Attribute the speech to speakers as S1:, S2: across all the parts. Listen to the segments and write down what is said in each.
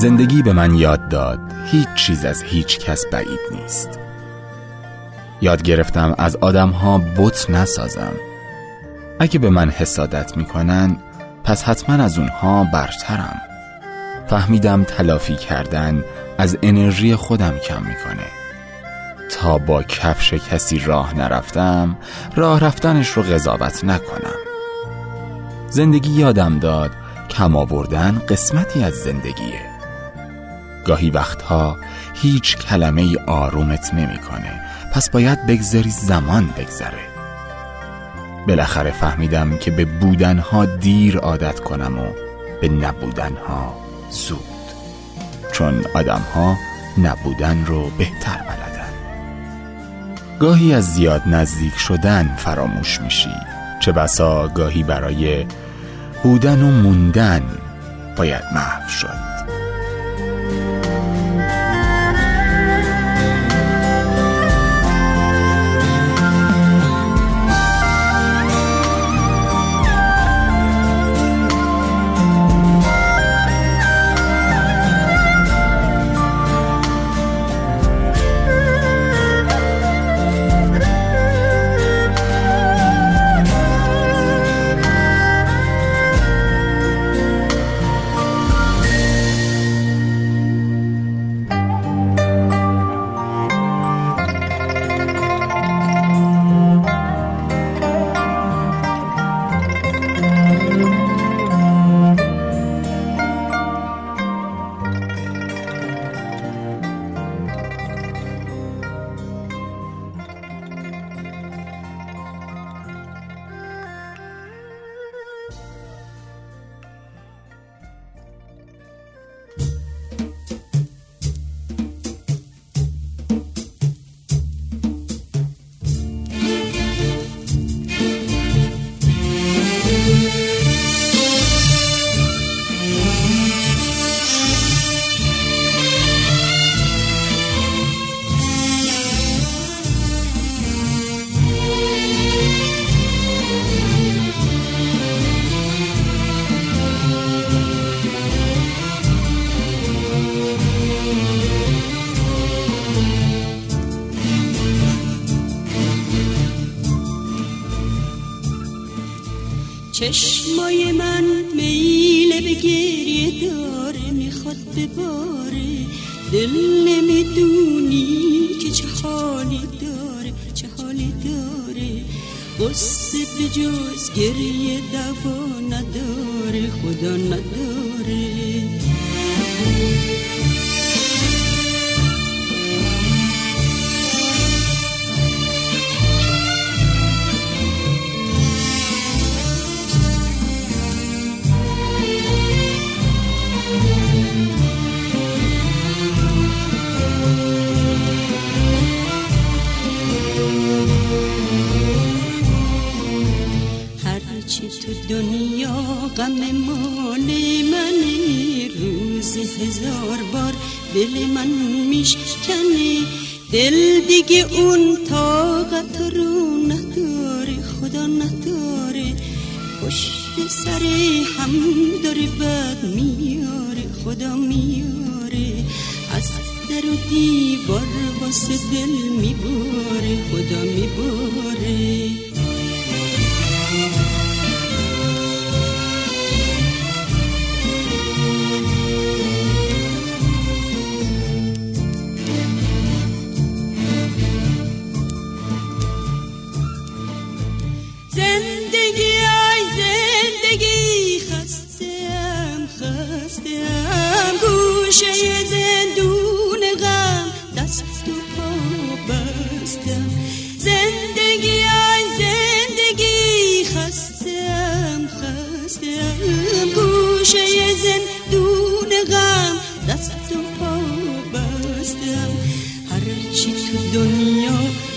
S1: زندگی به من یاد داد. هیچ چیز از هیچ کس بعید نیست. یاد گرفتم از آدم ها بت نسازم. اگه به من حسادت می‌کنن پس حتما از اونها برترم. فهمیدم تلافی کردن از انرژی خودم کم می‌کنه. تا با کفش کسی راه نرفتم راه رفتنش رو قضاوت نکنم. زندگی یادم داد کم آوردن قسمتی از زندگیه. گاهی وقتها هیچ کلمه ای آرومت نمی‌کنه. پس باید بگذاری زمان بگذره. بالاخره فهمیدم که به بودنها دیر عادت کنم و به نبودنها زود. چون آدمها نبودن رو بهتر بلدن. گاهی از زیاد نزدیک شدن فراموش میشی. چه بسا گاهی برای بودن و موندن باید محو شد.
S2: چشمای من میل به گریه داره می‌خواد بباره. دل نمی‌دونی که چه حالی داره چه حالی داره. قصه به جز گریه دوا نداره خدا نداره. غم مال منی روز هزار بار دل من میشکنه دل دیگه اون طاقت رو نداره خدا نداره پشت سر هم داره بد میاره خدا میاره از در و دیوار واسه دل میباره خدا میباره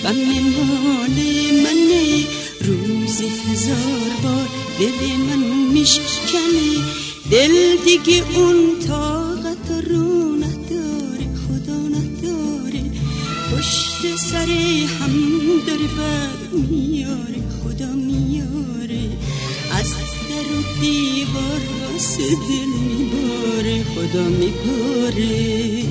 S2: غم مال منه روزی هزار بار دل من میشکنه دل دیگه اون طاقت رو نداره خدا نداره. پشت سر هم داره بر میاره خدا میاره. از در و دیوار واسه دل میباره خدا میباره.